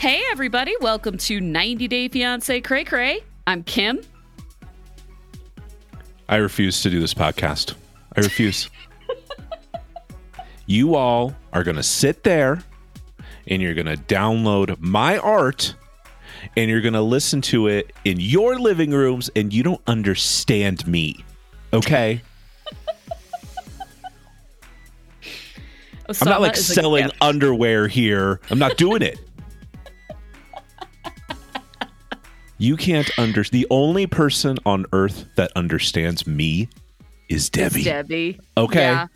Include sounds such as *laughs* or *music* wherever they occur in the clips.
Hey, everybody. Welcome to 90 Day Fiance Cray Cray. I'm Kim. I refuse to do this podcast. I refuse. you all are going to sit there and you're going to download my art and you're going to listen to it in your living rooms and you don't understand me. Okay? *laughs* I'm not like selling underwear here. I'm not doing it. You can't under the only person on earth that understands me is Debbie. It's Debbie. Okay. Yeah.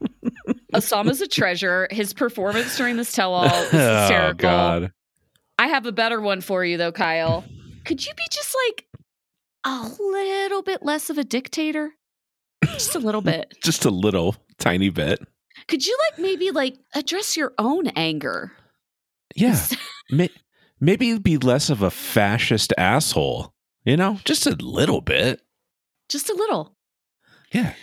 *laughs* Ousamma's a treasure. His performance during this tell-all was *laughs* oh, hysterical. Oh God. I have a better one for you though, Kyle. Could you be just like a little bit less of a dictator? Just a little bit. *laughs* just a little tiny bit. Could you like maybe like address your own anger? Yeah. Maybe be less of a fascist asshole, you know? Just a little bit. Just a little. Yeah.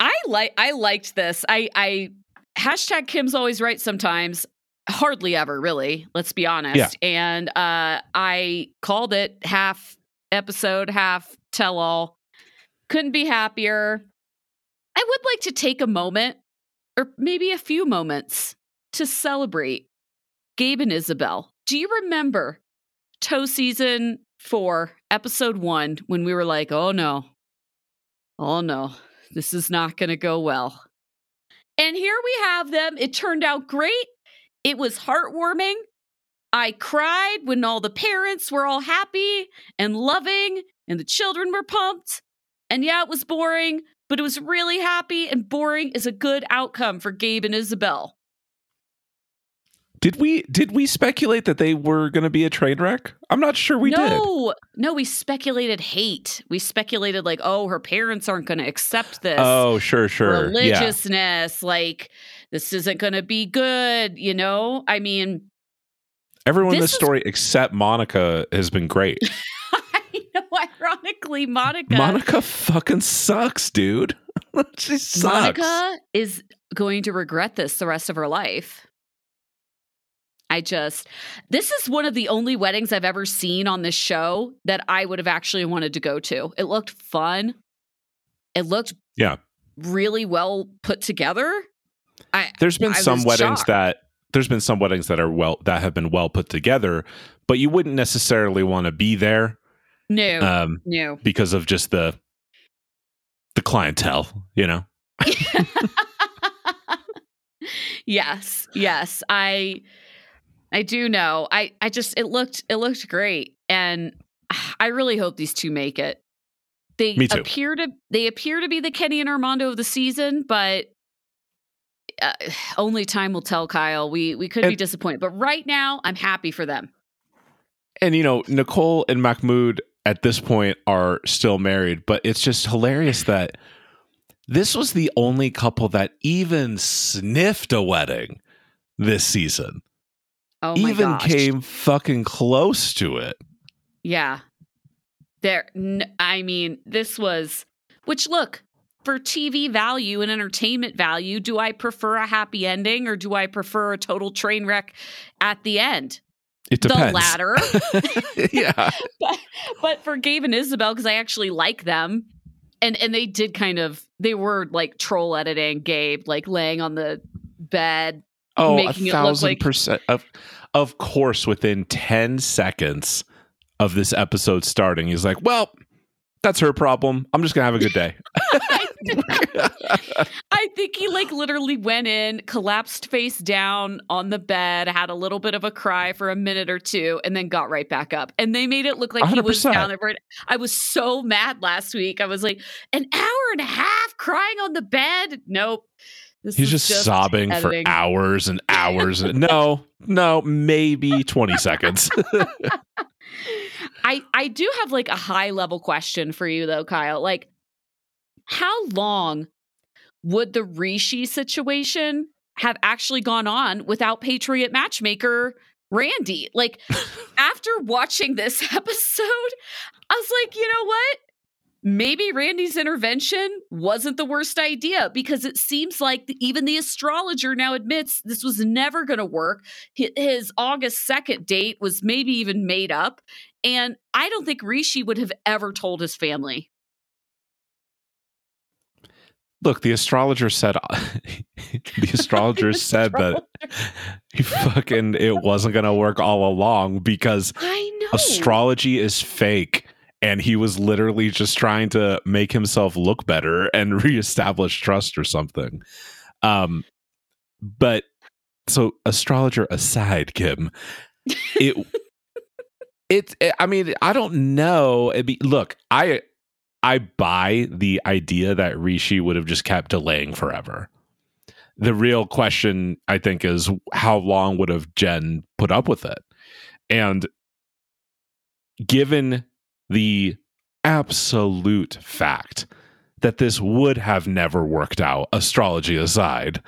I like I liked this. I I hashtag Kim's always right sometimes. Hardly ever, really. Let's be honest. Yeah. And uh I called it half episode, half tell all. Couldn't be happier. I would like to take a moment or maybe a few moments to celebrate Gabe and Isabel. Do you remember toe season four, episode one, when we were like, oh no, oh no, this is not going to go well? And here we have them. It turned out great. It was heartwarming. I cried when all the parents were all happy and loving and the children were pumped. And yeah, it was boring, but it was really happy and boring is a good outcome for Gabe and Isabel. Did we did we speculate that they were going to be a train wreck? I'm not sure we no, did. No, no, we speculated hate. We speculated like, oh, her parents aren't going to accept this. Oh, sure, sure. Religiousness, yeah. like this isn't going to be good. You know, I mean, everyone in this story is... except Monica has been great. *laughs* I know, ironically, Monica. Monica fucking sucks, dude. *laughs* she sucks. Monica is going to regret this the rest of her life. I just, this is one of the only weddings I've ever seen on this show that I would have actually wanted to go to. It looked fun. It looked yeah really well put together. I, there's been I some weddings shocked. that there's been some weddings that are well that have been well put together, but you wouldn't necessarily want to be there no. Um, no. Because of just the the clientele, you know. *laughs* yes. Yes. I I do know. I I just it looked it looked great and *sighs* I really hope these two make it. They appear to they appear to be the Kenny and Armando of the season, but uh, *sighs* only time will tell, Kyle. We we could and, be disappointed, but right now I'm happy for them. And you know, Nicole and Mahmoud at this point are still married, but it's just hilarious that this was the only couple that even sniffed a wedding this season. Oh my even gosh. came fucking close to it. Yeah. There n- I mean, this was which look, for TV value and entertainment value, do I prefer a happy ending or do I prefer a total train wreck at the end? It depends. The latter. *laughs* *laughs* yeah. but, but for Gabe and Isabel, because I actually like them, and and they did kind of they were like troll editing Gabe, like laying on the bed, oh, making a thousand like- percent of of course within ten seconds of this episode starting, he's like, Well, that's her problem. I'm just gonna have a good day. *laughs* I think he like literally went in, collapsed face down on the bed, had a little bit of a cry for a minute or two, and then got right back up. And they made it look like 100%. he was down there. I was so mad last week. I was like, an hour and a half crying on the bed. Nope. This He's just, just, sobbing editing. for hours and hours. no, no, maybe 20 seconds. *laughs* I I do have like a high level question for you though, Kyle. Like how long would the Rishi situation have actually gone on without Patriot matchmaker Randy? Like, *laughs* after watching this *laughs* episode, I was like, you know what? Maybe Randy's intervention wasn't the worst idea because it seems like even the astrologer now admits this was never going to work. His August 2nd date was maybe even made up. And I don't think Rishi would have ever told his family. Look, the astrologer said uh, *laughs* the astrologer *laughs* said that he fucking it wasn't going to work all along because astrology is fake and he was literally just trying to make himself look better and *laughs* reestablish trust or something. Um but so astrologer aside, Kim, it *laughs* it, it I mean, I don't know. Be, look, I I buy the idea that Rishi would have just kept delaying forever. The real question, I think, is how long would have Jen put up with it? And given the absolute fact that this would have never worked out, astrology aside,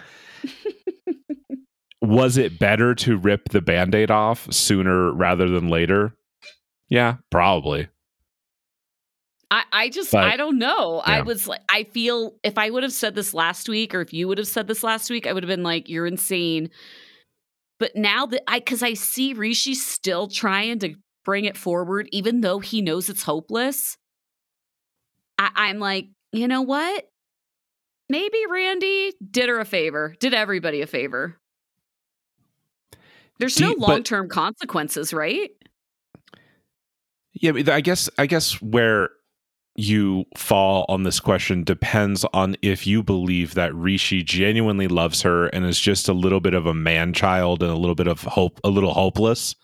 *laughs* was it better to rip the band aid off sooner rather than later? Yeah, probably. I, I just but, I don't know. Yeah. I was like I feel if I would have said this last week or if you would have said this last week, I would have been like, You're insane. But now that I cause I see Rishi still trying to bring it forward, even though he knows it's hopeless. I, I'm like, you know what? Maybe Randy did her a favor, did everybody a favor. There's no long term consequences, right? Yeah, I guess I guess where you fall on this question depends on if you believe that Rishi genuinely loves her and is just a little bit of a man child and a little bit of hope, a little hopeless,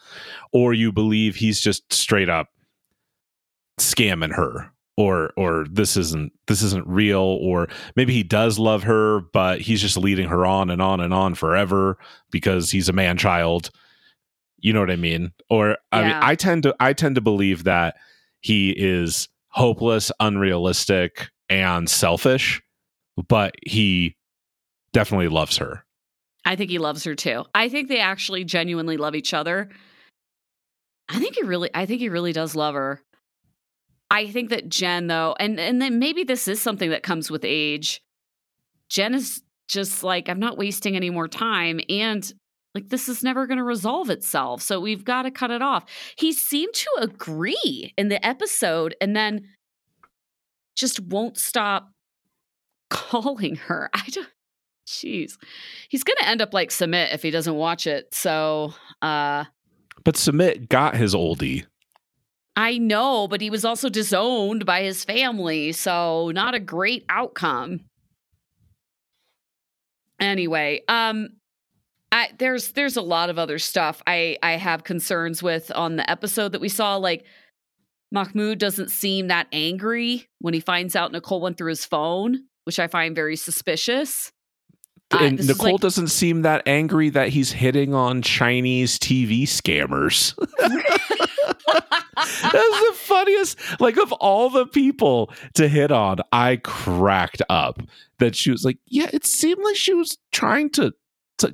or you believe he's just straight up scamming her or or this isn't this isn't real or maybe he does love her but he's just leading her on and on and on forever because he's a man child you know what i mean? Or i mean i tend to i tend to believe that he is hopeless, unrealistic, and selfish, but he definitely loves her. I think he loves her too. I think they actually genuinely love each other. I think he really I think he really does love her. I think that Jen though, and and then maybe this is something that comes with age. Jen is just like I'm not wasting any more time and like this is never going to resolve itself. So we've got to cut it off. He seemed to agree in the episode and then just won't stop calling her. *laughs* I don't jeez. He's going to end up like Sumit if he doesn't watch it. So, uh But Sumit got his oldie. I know, but he was also disowned by his family, so not a great outcome. Anyway, um I, there's there's a lot of other stuff I I have concerns with on the episode that we saw. Like Mahmoud doesn't seem that angry when he finds out Nicole went through his phone, which I find very suspicious. And uh, Nicole like, doesn't seem that angry that he's hitting on Chinese TV scammers. *laughs* That's the funniest. Like of all the people to hit on, I cracked up that she was like, "Yeah, it seemed like she was trying to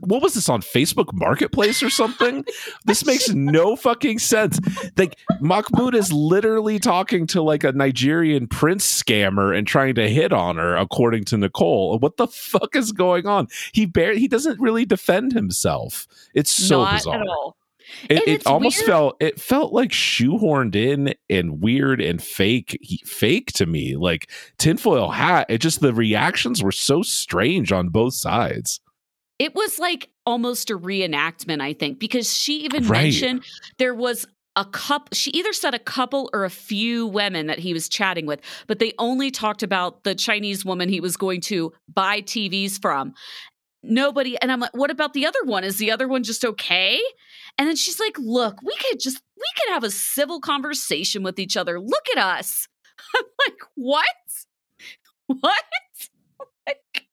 what was this on Facebook Marketplace or something? this makes no fucking sense. Like Mahmoud is literally talking to like a Nigerian prince scammer and trying to hit on her, according to Nicole. What the fuck is going on? He barely he doesn't really defend himself. It's so Not bizarre. At all. It, it almost weird. felt it felt like shoehorned in and weird and fake fake to me like tinfoil hat it just the reactions were so strange on both sides it was like almost a reenactment, I think, because she even right. mentioned there was a couple she either said a couple or a few women that he was chatting with but they only talked about the chinese woman he was going to buy tvs from. Nobody and i'm like what about the other one? Is the other one just okay? And then she's like look we could just we could have a civil conversation with each other. Look at us. *laughs* I'm like what? *laughs* What? *laughs* Like,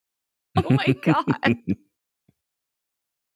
oh my god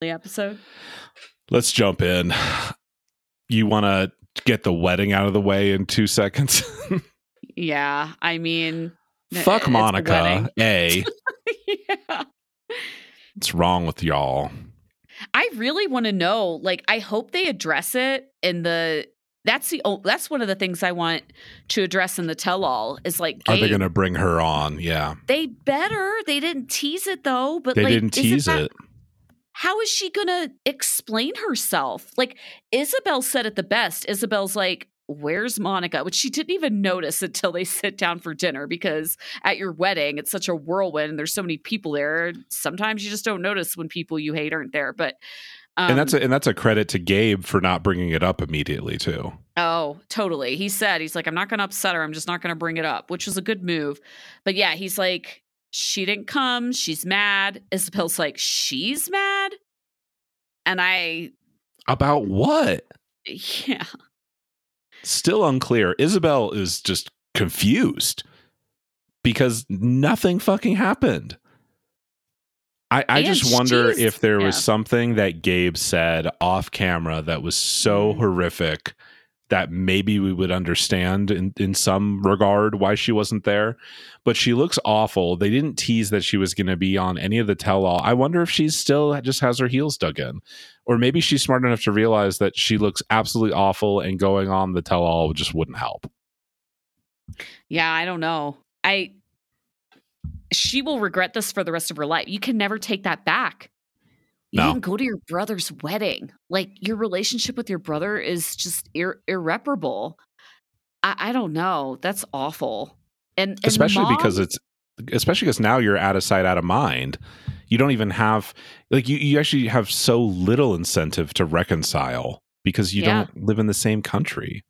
The episode. Let's jump in. You want to get the wedding out of the way in two seconds? *laughs* yeah, I mean, fuck Monica. a *laughs* yeah. What's wrong with y'all? I really want to know. Like, I hope they address it in the. That's the. That's one of the things I want to address in the tell-all. Is like, Are they going to bring her on? Yeah, They better. They didn't tease it though. But they like, didn't tease it. How is she gonna explain herself? Like Isabel said it the best. Isabel's like, "Where's Monica?" Which she didn't even notice until they *laughs* sit down for dinner because at your wedding it's such a whirlwind. and There's so many people there. Sometimes you just don't notice when people you hate aren't there. But um, and that's a, and that's a credit to Gabe for not bringing it up immediately too. Oh, totally. He said, he's like, I'm not going to upset her. I'm just not going to bring it up, which was a good move. But yeah, he's like, she didn't come. She's mad. Isabel's like, she's mad. And I, About what? yeah, Still unclear. Isabel is just confused because nothing fucking happened. I, I just wonder if there was something that Gabe said off camera that was so Mm. horrific that maybe we would understand in, in some regard why she wasn't there. But she looks awful. They didn't tease that she was going to be on any of the tell all. I wonder if she still just has her heels dug in. Or maybe she's smart enough to realize that she looks absolutely awful and going on the tell all just wouldn't help. yeah, I don't know. I, she will regret this for the rest of her life. You can never take that back. You No. didn't go to your brother's wedding. Like your relationship with your brother is just ir- irreparable. I, I don't know. That's awful. And, and especially because it's especially because now you're out of sight out of mind you don't even have like you, you actually have so little incentive to reconcile because you Yeah. don't live in the same country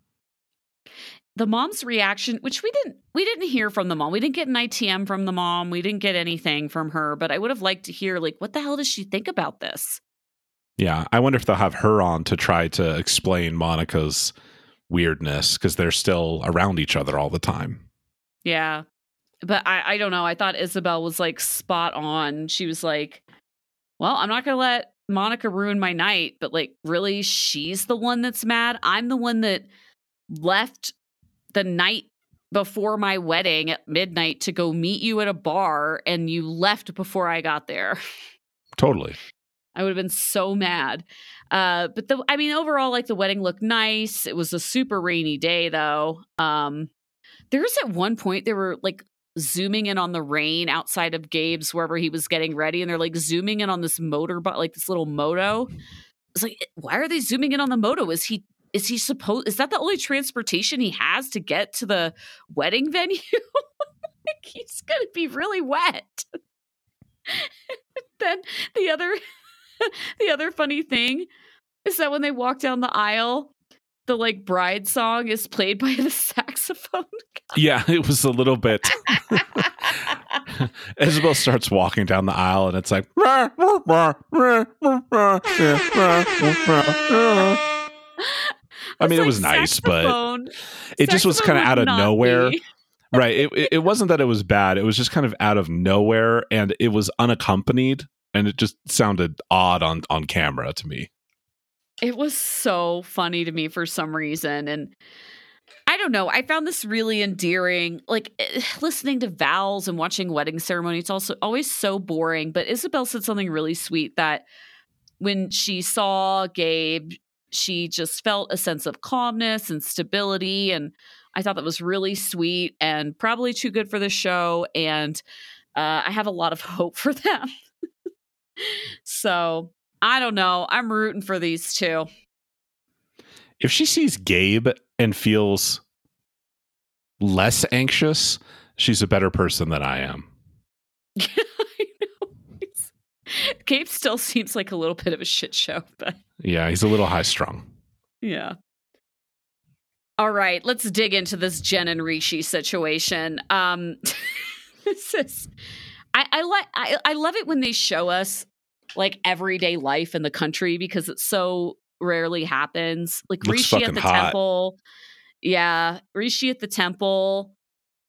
the mom's reaction which we didn't we didn't hear from the mom. We didn't get an itm from the mom. We didn't get anything from her but i would have liked to hear like what the hell does she think about this? Yeah i wonder if they'll have her on to try to explain monica's weirdness because they're still around each other all the time. Yeah but i i don't know. I thought isabel was like spot on. She was like well i'm not gonna let monica ruin my night but like really she's the one that's mad. I'm the one that left the night before my wedding at midnight to go meet you at a bar and you left before I got there. totally I would have been so mad. Uh, but the, I mean, overall, like the wedding looked nice. It was a super rainy day, though. Um, there was at one point they were like zooming in on the rain outside of Gabe's wherever he was getting ready, and they're like zooming in on this motor, but like this little moto. It's like, why are they zooming in on the moto? Is he is he supposed? Is that the only transportation he has to get to the wedding venue? *laughs* like he's gonna be really wet. *laughs* then the other *laughs* the other funny thing is that when they walk down the aisle, the like bride song is played by the saxophone. yeah it was a little bit isabel starts walking down the aisle and it's like I mean, it was nice, but saxophone. it just was kind of out of nowhere. be. *laughs* right. It, it it wasn't that it was bad. It was just kind of out of nowhere, and it was unaccompanied, and it just sounded odd on on camera to me. It was so funny to me for some reason. And I don't know. I found this really endearing. Like eh, *sighs* listening to vows and watching wedding ceremony, it's also always so boring. But Isabel said something really sweet that when she saw Gabe, she just felt a sense of calmness and stability. And I thought that was really sweet and probably too good for the show. And uh, I have a lot of *laughs* hope for them. so I don't know. I'm rooting for these two. If she sees Gabe and feels less anxious, she's a better person than I am. *laughs* *laughs* Gabe still seems like a little bit of a shit show, *laughs* but yeah, he's a little high strung. Yeah. All right, let's dig into this Jen and Rishi situation. Um, *laughs* this is, I, I like, I, I love it when they show us like everyday life in the country because it so rarely happens. Like Looks Rishi at the hot. temple, yeah, Rishi at the temple.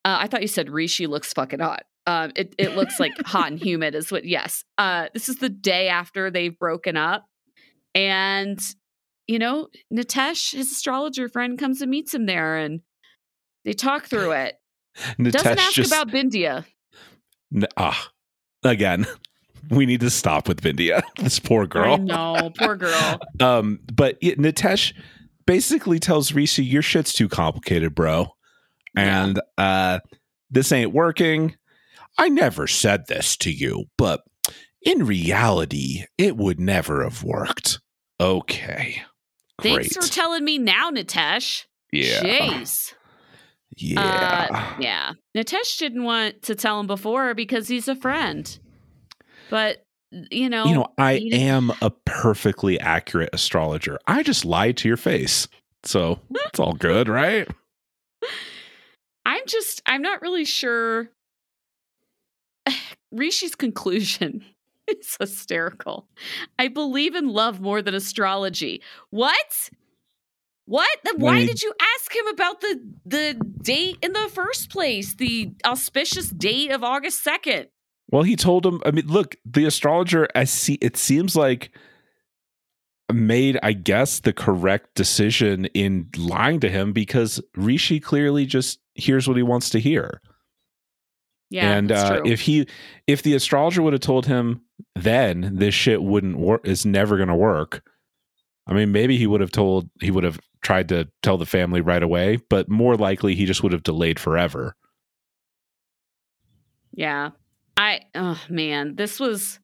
Uh, I thought you said Rishi looks fucking hot. Um, it, it looks like hot and humid is what, yes. Uh, this is the day after they've broken up. And, you know, Nitesh, his astrologer friend, comes and meets him there and they talk through it. *laughs* Nitesh Doesn't ask just, about Bindia. N- ah, again, *laughs* we need to stop with Bindia. *laughs* This poor girl. No, poor girl. um, but it, Nitesh basically tells Rishi, "Your shit's too complicated, bro, and yeah. uh, this ain't working." I never said this to you, but in reality, it would never have worked. Okay. Great. Thanks for telling me now, Nitesh. Yeah. Jeez. Yeah. Uh, yeah. Nitesh didn't want to tell him before because he's a friend. But you know, you know, I am a perfectly accurate astrologer. I just lied to your face. So it's all good, right? *laughs* I'm just I'm not really sure *laughs* Rishi's conclusion *laughs* is hysterical. I believe in love more than astrology. What? What? Then why did you ask him about the the date in the first place? The auspicious date of August 2nd. Well, he told him, I mean, look, the astrologer I see it seems like made, I guess, the correct decision in lying to him because Rishi clearly just hears what he wants to hear. Yeah, and uh, if he, if the astrologer would have told him then this shit wouldn't work, is never going to work. I mean, maybe he would have told, he would have tried to tell the family right away, but more likely he just would have delayed forever. Yeah, I, oh man, this was,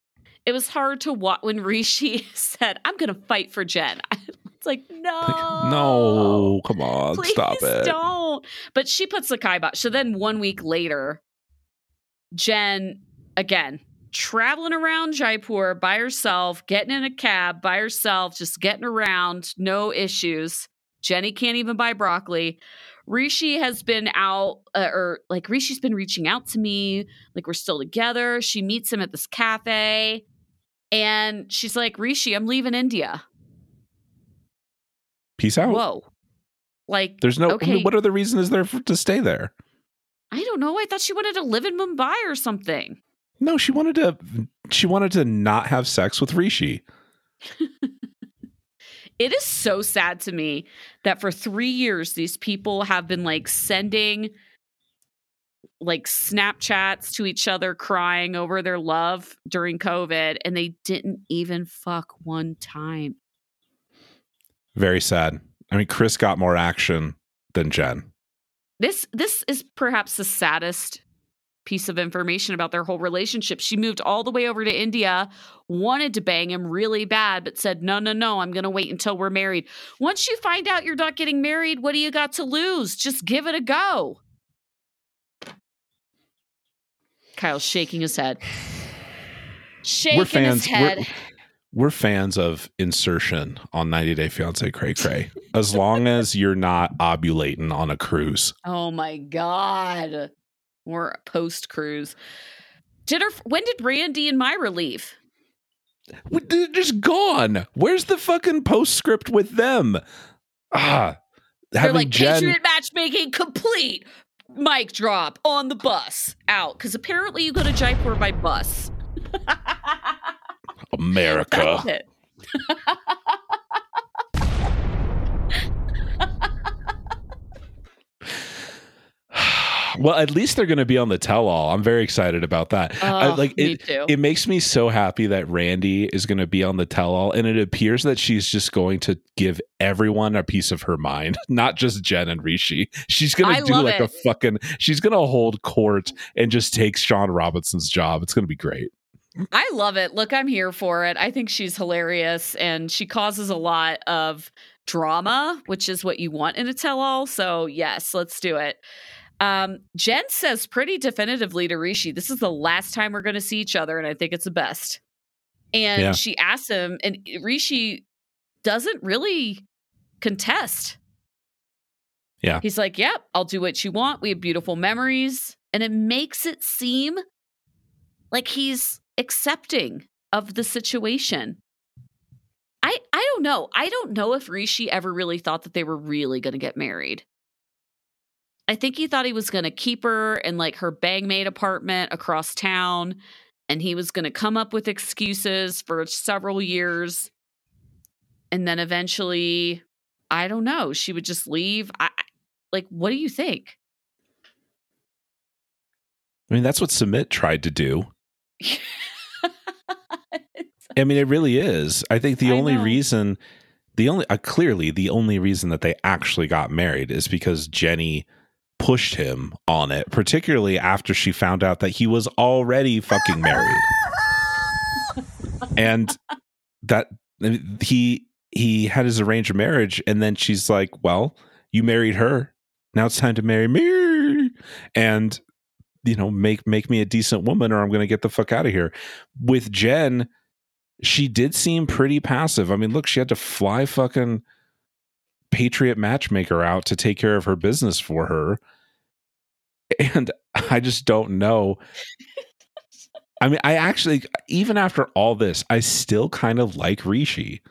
it was hard to watch when Rishi *laughs* said, "I'm going to fight for Jen." *laughs* It's like, no, like, no, come on, stop it, don't. But she puts the kibosh. So then one week later, Jen, again, traveling around Jaipur by herself, getting in a cab by herself, just getting around, no issues. Jenny can't even buy broccoli. Rishi has been out, uh, or like Rishi's been reaching out to me, like we're still together. She meets him at this cafe, and she's like, Rishi, I'm leaving India. Peace out. Whoa. Like, there's no, okay. what other reason is there for, to stay there? I don't know. I thought she wanted to live in Mumbai or something. No, she wanted to she wanted to not have sex with Rishi. *laughs* it is so sad to me that for 3 years these people have been like sending like Snapchats to each other crying over their love during COVID and they didn't even fuck one time. Very sad. I mean, Chris got more action than Jen. This this is perhaps the saddest piece of information about their whole relationship. She moved all the way over to India, wanted to bang him really bad, but said, No, no, no, I'm going to wait until we're married. Once you find out you're not getting married, what do you got to lose? Just give it a go. Kyle's shaking his head. Shaking his head. We're, we're fans of insertion on 90 Day Fiance Cray Cray. as long as you're not ovulating on a cruise. Oh my God. We're post cruise. Did her, when did Randy and Myra leave? They're just gone. Where's the fucking postscript with them? Ah, they're like Jen- Patriot matchmaking complete. Mic drop on the bus out because apparently you go to Jaipur by bus. *laughs* America. well, at least they're going to be on the tell all. I'm very excited about that. Oh, I, like me it, too. it makes me so happy that Randy is going to be on the tell all, and it appears that she's just going to give everyone a piece of her mind, *laughs* not just Jen and Rishi. She's going to do like a fucking. She's going to hold court and just take Shaun Robinson's job. It's going to be great. I love it. Look, I'm here for it. I think she's hilarious and she causes a lot of drama, which is what you want in a tell all. So, yes, let's do it. Um, Jen says pretty definitively to Rishi, this is the last time we're going to see each other, and I think it's the best. And Yeah. she asks him, and Rishi doesn't really contest. Yeah. He's like, Yep, I'll do what you want. We have beautiful memories. And it makes it seem like he's accepting of the situation. I I don't know. I don't know if Rishi ever really thought that they were really going to get married. I think he thought he was going to keep her in like her bangmate apartment across town and he was going to come up with excuses for several years and then eventually I don't know, she would just leave. I like what do you think? I mean, that's what Sumit tried to do. *laughs* *laughs* I mean, it really is. I think the I only know. reason, the only uh, clearly the only reason that they actually got married is because Jenny pushed him on it, particularly after she found out that he was already fucking married, and that he he had his arranged marriage, and then she's like, "Well, you married her. Now it's time to marry me," and you know, make make me a decent woman, or I'm going to get the fuck out of here. With Jen she did seem pretty passive. I mean, look, she had to fly fucking Patriot Matchmaker out to take care of her business for her. And *laughs* I just don't know. *laughs* I mean, I actually, even after all this, I still kind of like Rishi.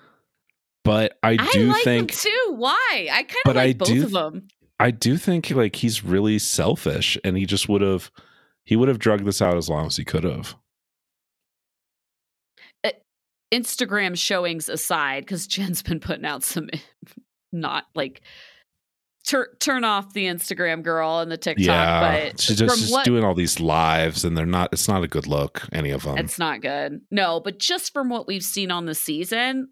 But I I do like think, too. Why? I kind of I like both do of them. I do think like he's really selfish and he just would have, he would have drugged this out as long as he could have. Eh, Instagram showings aside, because Jen's been putting out some eh, not like tur- turn off the Instagram girl and the TikTok, yeah. but She's just what doing all these lives and they're not, it's not a good look, any of them. it's not good. No, but just from what we've seen on the season,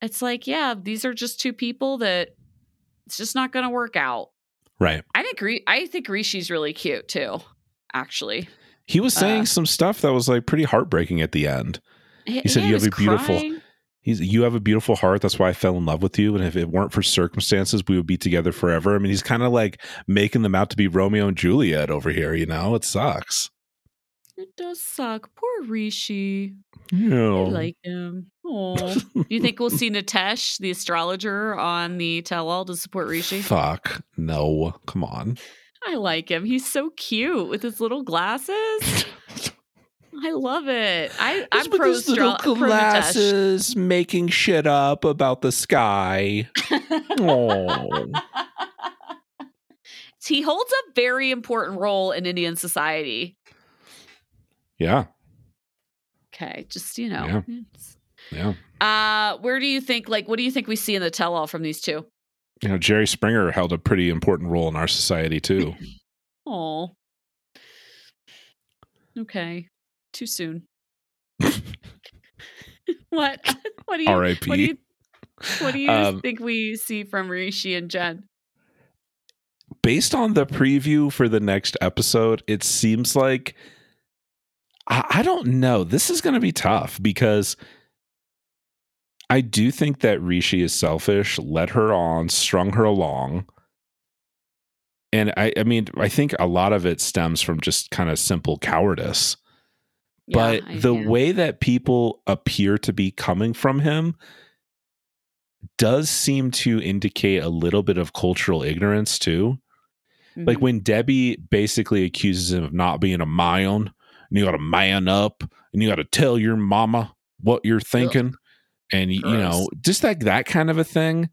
it's like, yeah, these are just two people that it's just not going to work out. Right. I think I think Rishi's really cute too. Actually, He was saying Uh, some stuff that was like pretty heartbreaking at the end. he, said yeah, you have a beautiful- crying. He's you have a beautiful heart. That's why I fell in love with you. And if it weren't for circumstances, we would be together forever. I mean, he's kind of like making them out to be Romeo and Juliet over here. You know, it sucks. It does suck. Poor Rishi. Know, I like him. Oh, do you think we'll *laughs* see Nitesh, the astrologer, on the tell-all to support Rishi? fuck no. Come on. I like him. He's so cute with his little glasses. I love it. I I'm pro, his little astro- pro glasses, making shit up about the sky. Oh, *laughs* he holds a very important role in Indian society. Yeah, Okay, just you know. Yeah. yeah. Uh, where do you think? Like, what do you think we see in the tell-all from these two? You know, Jerry Springer held a pretty important role in our society too. *laughs* Oh, okay, too soon. *laughs* what? *laughs* What do you? R.I.P.. What do you? What do you Um, think we see from Rishi and Jen? based on the preview for the next episode, it seems like I, I don't know. This is going to be tough because I do think that Rishi is selfish, led her on, strung her along. And I, I mean, I think a lot of it stems from just kind of simple cowardice. but I- the yeah. way that people appear to be coming from him does seem to indicate a little bit of cultural ignorance too. Like Mhm. when Debbie basically accuses him of not being a man, and you got to man up, and you got to tell your mama what you're thinking, and you, you know, just like that kind of a thing.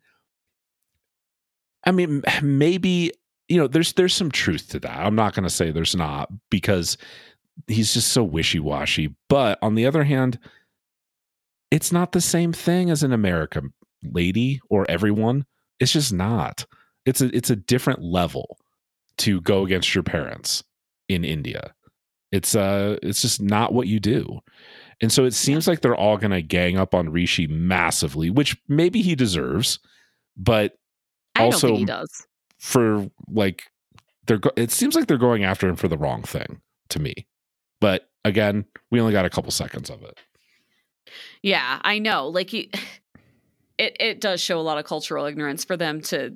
I mean, maybe you know, there's there's some truth to that. I'm not going to say there's not because he's just so wishy washy. But on the other hand, it's not the same thing as an American lady or everyone. It's just not. It's a it's a different level. to go against your parents in India. It's uh it's just not what you do. And so it seems like they're all going to gang up on Rishi massively, which maybe he deserves, but I also he does. For like they're go- it seems like they're going after him for the wrong thing to me. But again, we only got a couple seconds of it. Yeah, I know. Like he, *sighs* it it does show a lot of cultural ignorance for them to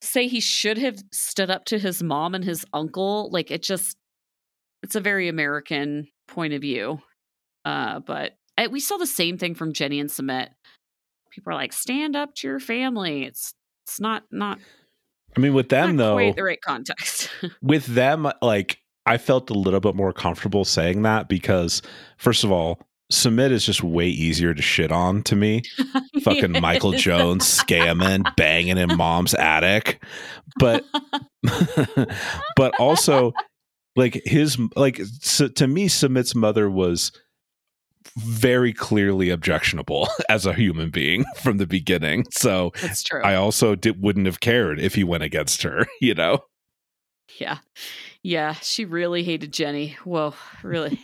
say he should have stood up to his mom and his uncle. Like it just it's a very American point of view. Uh, but I, we saw the same thing from Jenny and Sumit. People are like, stand up to your family. It's it's not not. I mean, with them though, quite the right context. *laughs* with them, like I felt a little bit more comfortable saying that because, first of all, Sumit is just way easier to shit on to me. *laughs* Fucking Michael Jones scamming, banging in mom's attic. But *laughs* but also like his like so to me Sumit's mother was very clearly objectionable *laughs* as a human being *laughs* from the beginning. So That's true. I also did, wouldn't have cared if he went against her, *laughs* you know. Yeah. Yeah, she really hated Jenny. Whoa, really.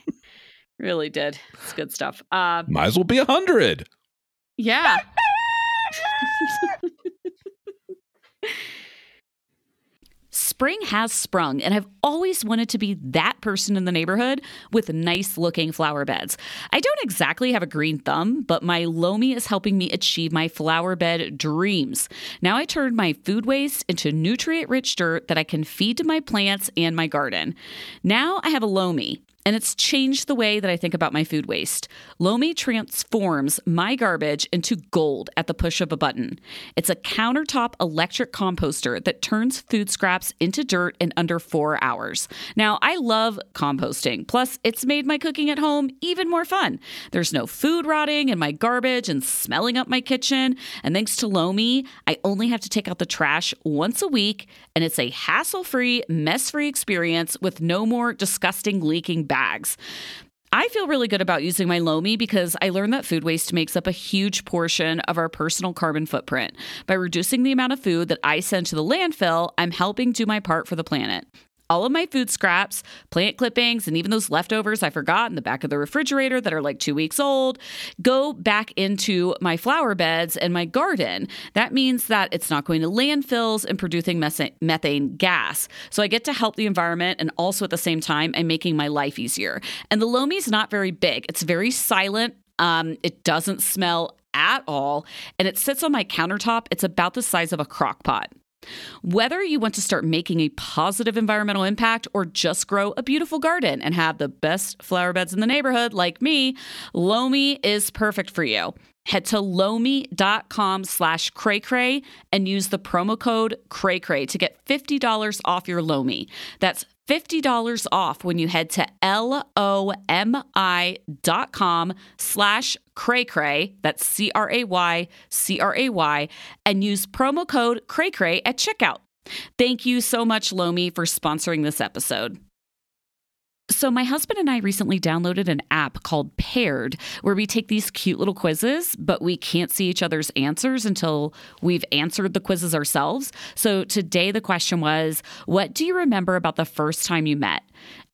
Really did. It's good stuff. Uh, Might as well be a hundred. Yeah. Spring has sprung, and I've always wanted to be that person in the neighborhood with nice looking flower beds. I don't exactly have a green thumb, but my Lomi is helping me achieve my flower bed dreams. Now I turn my food waste into nutrient rich dirt that I can feed to my plants and my garden. Now I have a Lomi and it's changed the way that I think about my food waste. Lomi transforms my garbage into gold at the push of a button. It's a countertop electric composter that turns food scraps into dirt in under four hours. Now, I love composting, plus, it's made my cooking at home even more fun. There's no food rotting in my garbage and smelling up my kitchen. And thanks to Lomi, I only have to take out the trash once a week, and it's a hassle free, mess free experience with no more disgusting leaking bags. I feel really good about using my Lomi because I learned that food waste makes up a huge portion of our personal carbon footprint. By reducing the amount of food that I send to the landfill, I'm helping do my part for the planet all of my food scraps, plant clippings, and even those leftovers I forgot in the back of the refrigerator that are like two weeks old go back into my flower beds and my garden. That means that it's not going to landfills and producing methane gas. So I get to help the environment and also at the same time, I'm making my life easier. And the Lomi is not very big, it's very silent. Um, it doesn't smell at all, and it sits on my countertop. It's about the size of a crock pot. Whether you want to start making a positive environmental impact or just grow a beautiful garden and have the best flower beds in the neighborhood like me, Lomi is perfect for you. Head to lomi.com slash cray and use the promo code cray to get $50 off your Lomi. That's $50 off when you head to L-O-M-I dot com slash cray cray, that's C-R-A-Y, C-R-A-Y, and use promo code cray cray at checkout. Thank you so much, Lomi, for sponsoring this episode. So, my husband and I recently downloaded an app called Paired, where we take these cute little quizzes, but we can't see each other's answers until we've answered the quizzes ourselves. So, today the question was What do you remember about the first time you met?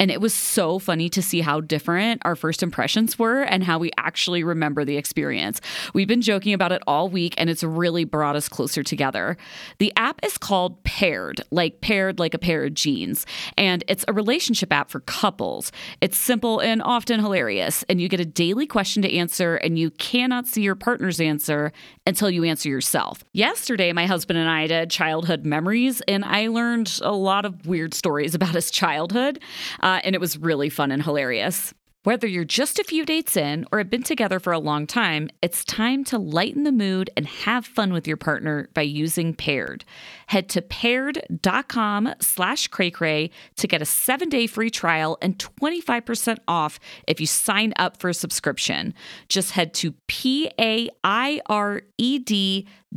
And it was so funny to see how different our first impressions were and how we actually remember the experience. We've been joking about it all week and it's really brought us closer together. The app is called Paired, like paired like a pair of jeans, and it's a relationship app for couples. It's simple and often hilarious, and you get a daily question to answer, and you cannot see your partner's answer until you answer yourself. Yesterday, my husband and I did childhood memories, and I learned a lot of weird stories about his childhood uh, and it was really fun and hilarious. Whether you're just a few dates in or have been together for a long time, it's time to lighten the mood and have fun with your partner by using Paired. Head to paired.com slash cray to get a seven-day free trial and 25% off if you sign up for a subscription. Just head to P-A-I-R-E-D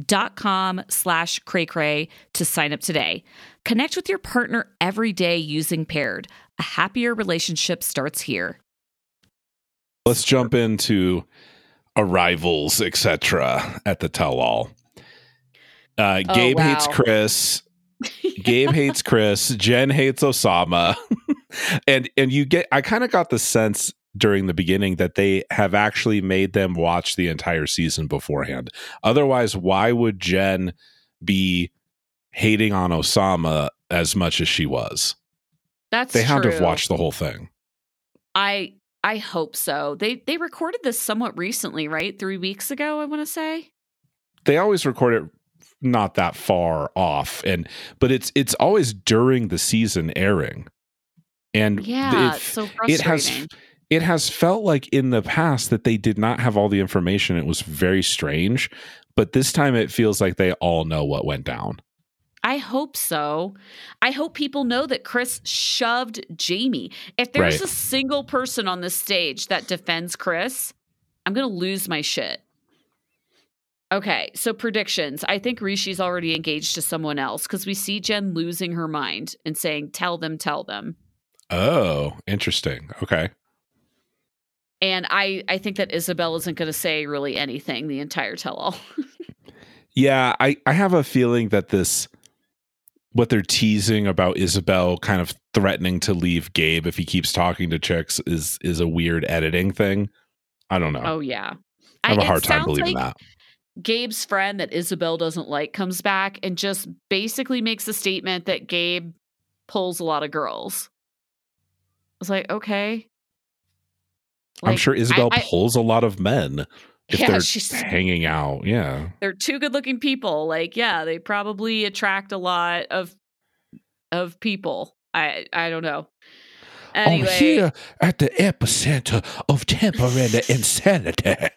dot slash to sign up today. Connect with your partner every day using Paired. A happier relationship starts here. Let's jump into arrivals, etc. at the tell all. Uh, Oh, Gabe wow. hates Chris. Gabe hates *laughs* Chris, Jen hates Ousamma. *laughs* and and you get I kind of got the sense during the beginning that they have actually made them watch the entire season beforehand. Otherwise, why would Jen be hating on Ousamma as much as she was? That's they had to have watched the whole thing. I I hope so. They they recorded this somewhat recently, right? Three weeks ago, I want to say. They always record it not that far off, and but it's it's always during the season airing, and Yeah, it, so it has it has felt like in the past that they did not have all the information. It was very strange, but this time it feels like they all know what went down. I hope so. I hope people know that Chris shoved Jamie. If there's Right. a single person on this stage that defends Chris, I'm going to lose my shit. Okay, so predictions. I think Rishi's already engaged to someone else because we see Jen losing her mind and saying, Tell them, tell them. Oh, interesting. Okay. And I, I think that Isabel isn't going to say really anything the entire tell all. *laughs* Yeah, I, I have a feeling that this what they're teasing about Isabel kind of threatening to leave Gabe if he keeps talking to chicks is is a weird editing thing. I don't know. oh, yeah. I have a hard time believing like that. Gabe's friend that Isabel doesn't like comes back and just basically makes a statement that Gabe pulls a lot of girls. I was like, okay. I'm sure Isabel I- I- pulls a lot of men if Yeah, they're she's- hanging out. Yeah. they're two good looking people. Like, yeah, they probably attract a lot of of people. I I don't know. Anyway, at the epicenter of temporary insanity. *laughs*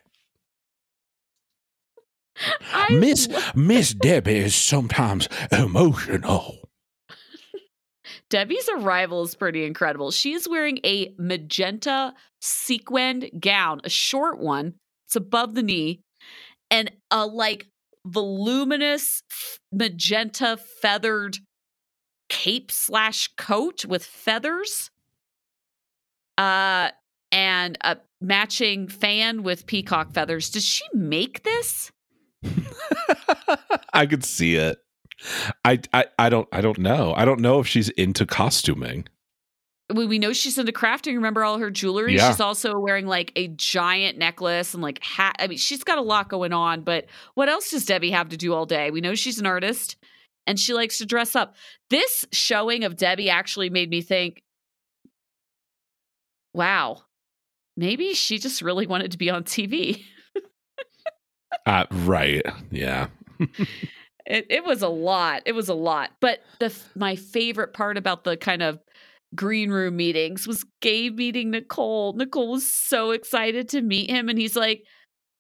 I lo- *laughs* Miss Debbie is sometimes emotional. Debbie's arrival is pretty incredible. She's wearing a magenta sequined gown, a short one. It's above the knee, and a like voluminous magenta feathered cape slash coat with feathers. Uh, and a matching fan with peacock feathers. Did she make this? *laughs* I could see it. I, I I don't I don't know. I don't know if she's into costuming. We, we know she's into crafting. Remember all her jewelry? Yeah. She's also wearing like a giant necklace and like hat. I mean, she's got a lot going on, but what else does Debbie have to do all day? We know she's an artist and she likes to dress up. This showing of Debbie actually made me think, wow, maybe she just really wanted to be on TV. Uh, right. Yeah. *laughs* It, it was a lot. It was a lot. But the my favorite part about the kind of green room meetings was Gabe meeting Nicole. Nicole was so excited to meet him, and he's like,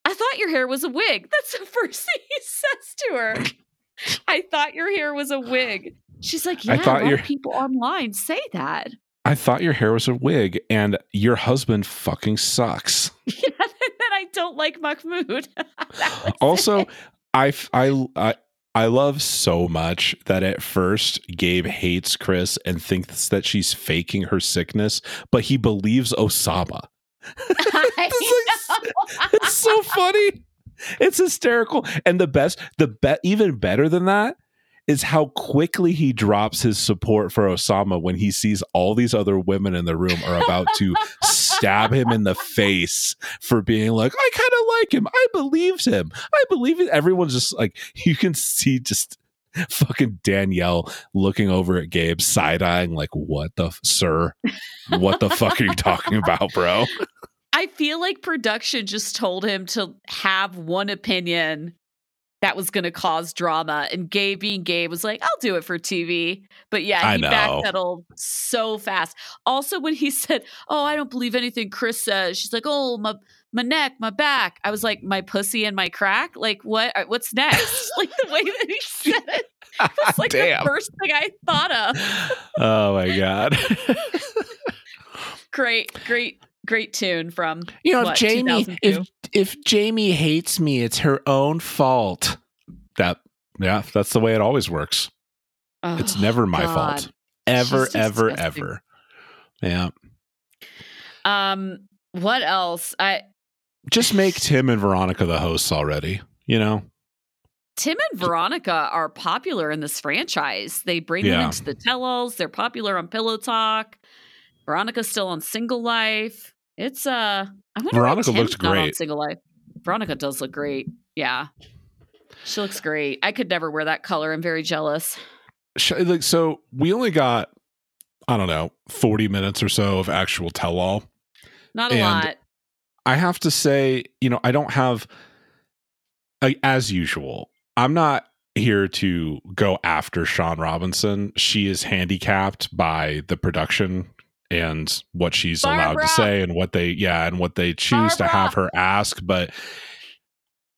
"I thought your hair was a wig." *laughs* That's the first thing he says to her. I thought your hair was a wig. She's like, Yeah, *gasps* I "Yeah, thought a lot your- of people online say that." I thought your hair was a wig and your husband fucking sucks. *laughs* Yeah, *laughs* and then I don't like Mahmoud. Also I, I i I love so much that at first Gabe hates Chris and thinks that she's faking her sickness, but he believes Ousamma. *laughs* *laughs* It's like- It's so funny. It's hysterical. And the best, the bet, even better than that is how quickly he drops his support for Ousamma when he sees all these other women in the room are about to *laughs* stab him in the face for being like, I kind of like him. I believed him. I believe it. Everyone's just like, you can see just fucking Danielle looking over at Gabe, side eyeing, like, what the, f- sir? What the fuck are you talking about, bro? *laughs* I feel like production just told him to have one opinion that was going to cause drama. And Gay being gay was like, I'll do it for TV. But yeah, he backpedaled so fast. Also, when he *laughs* said, Oh, I don't believe anything Chris says, she's like, Oh, my, my neck, my back. I was like, My pussy and my crack? Like, what? uh, What's next? *laughs* like, the way that he said it *laughs* was like the first thing I thought of. oh my god. Great, great, great tune from You know, what, if Jamie 2002? if if Jamie hates me, it's her own fault. That yeah, that's the way it always works. It's Oh, never my God. fault. Ever, She's ever, disgusting. ever. Yeah. Um, what else? I Just make Tim and Veronica the hosts already, you know? Tim and Veronica are popular in this franchise. They bring yeah. them into the tell-alls. They're popular on Pillow Talk. Veronica's still on Single Life. It's uh, I wonder Veronica looks great on Single Life. Veronica does look great. Yeah, she looks great. I could never wear that color. I'm very jealous. Like so, we only got I don't know forty minutes or so of actual tell-all. Not a and lot. I have to say, you know, I don't have, as usual, I'm not here to go after Shaun Robinson. She is handicapped by the production and what she's Barbara. allowed to say and what they yeah and what they choose Barbara. to have her ask but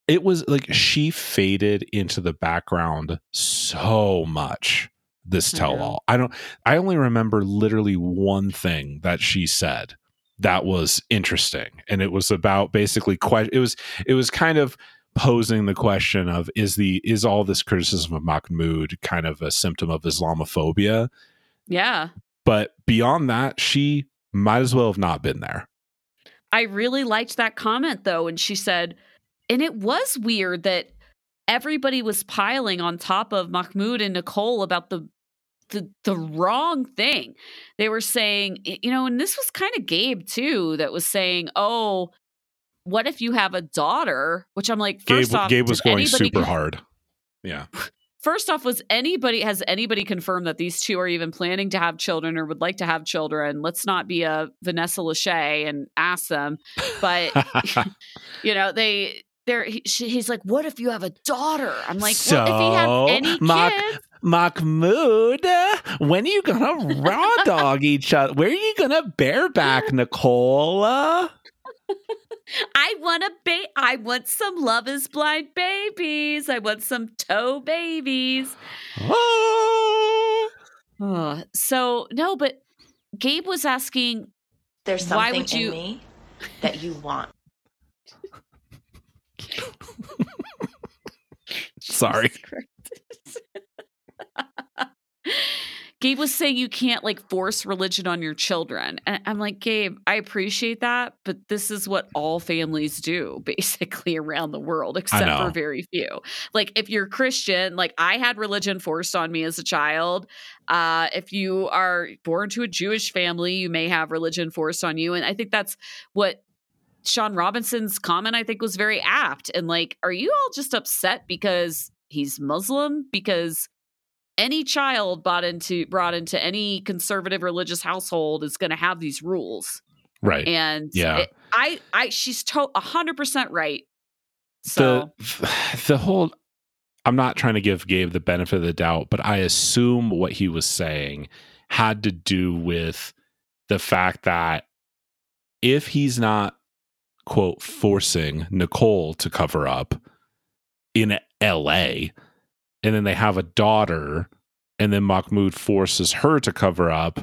it was like she faded into the background so much this tell all i don't i only remember literally one thing that she said that was interesting and it was about basically que- it was it was kind of posing the question of is the is all this criticism of Mahmoud kind of a symptom of Islamophobia? Yeah. But beyond that, she might as well have not been there. I really liked that comment though, and she said, and it was weird that everybody was piling on top of Mahmoud and Nicole about the the the wrong thing. They were saying, you know, and this was kind of Gabe too, that was saying, "Oh, what if you have a daughter?" Which I'm like, first Gabe, off, Gabe was going super *laughs* hard. Yeah. First off, was anybody has anybody confirmed that these two are even planning to have children or would like to have children? Let's not be a Vanessa Lachey and ask them. But *laughs* you know, they they're he, he's like, what if you have a daughter? I'm like, so, well, if he had any Mark, kids, Mahmoud, when are you gonna raw dog *laughs* each other? Where are you gonna bareback, *laughs* Nicole? I want a ba- I want some Love Is Blind babies. I want some toe babies. *gasps* Oh. oh. So no, but Gabe was asking. There's something why would you- in me that you want. Sorry. *laughs* *laughs* Gabe was saying you can't like force religion on your children. And I'm like, Gabe, I appreciate that, but this is what all families do basically around the world, except for very few. Like if you're Christian, like I had religion forced on me as a child. Uh, if you are born to a Jewish family, you may have religion forced on you. And I think that's what Shaun Robinson's comment, I think, was very apt. And like, are you all just upset because he's Muslim? Because any child brought into brought into any conservative religious household is going to have these rules, right? And yeah, it, I, I, she's to hundred percent right. So the *sighs* the whole, I'm not trying to give Gabe the benefit of the doubt, but I assume what he was saying had to do with the fact that if he's not quote forcing Nicole to cover up in LA and then they have a daughter and then Mahmoud forces her to cover up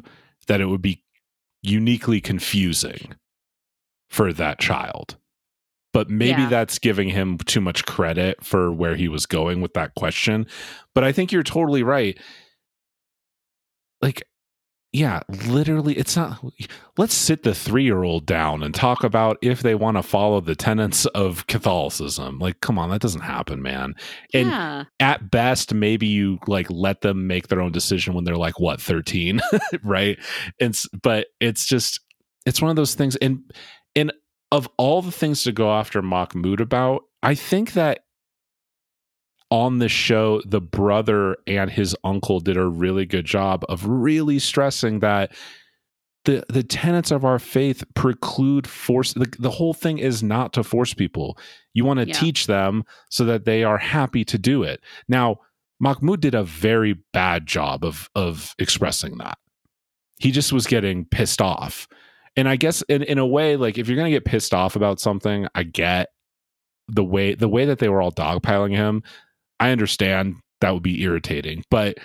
that it would be uniquely confusing for that child. But maybe yeah. that's giving him too much credit for where he was going with that question. But I think you're totally right. Like yeah, literally, it's not. Let's sit the three year old down and talk about if they want to follow the tenets of Catholicism. Like, come on, that doesn't happen, man. And yeah. at best, maybe you like let them make their own decision when they're like, what, 13, *laughs* right? And, but it's just, it's one of those things. And, and of all the things to go after Mahmoud about, I think that on the show, the brother and his uncle did a really good job of really stressing that the the tenets of our faith preclude force. The, the whole thing is not to force people. You want to yeah. teach them so that they are happy to do it. Now, Mahmoud did a very bad job of of expressing that. He just was getting pissed off. And I guess in, in a way, like if you're gonna get pissed off about something, I get the way the way that they were all dogpiling him I understand that would be irritating, but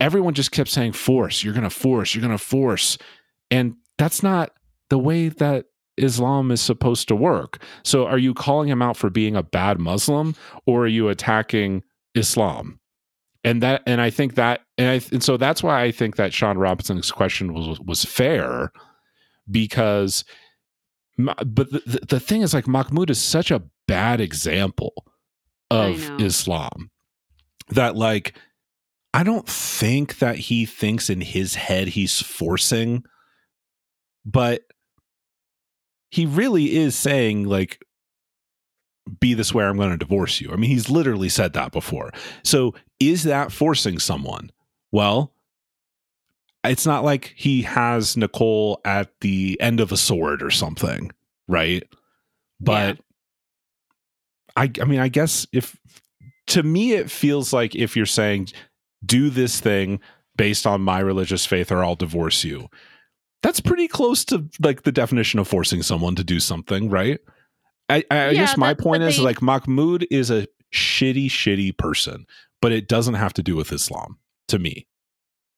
everyone just kept saying force, you're going to force, you're going to force. And that's not the way that Islam is supposed to work. So are you calling him out for being a bad Muslim or are you attacking Islam? And that and I think that and I and so that's why I think that Shaun Robinson's question was was fair because but the, the thing is like Mahmoud is such a bad example of Islam. That like I don't think that he thinks in his head he's forcing, but he really is saying like be this way I'm going to divorce you. I mean, he's literally said that before. So, is that forcing someone? Well, it's not like he has Nicole at the end of a sword or something, right? But yeah. I I mean, I guess if to me it feels like if you're saying do this thing based on my religious faith or I'll divorce you. That's pretty close to like the definition of forcing someone to do something, right? I, I yeah, guess my point is like Mahmoud is a shitty, shitty person, but it doesn't have to do with Islam to me.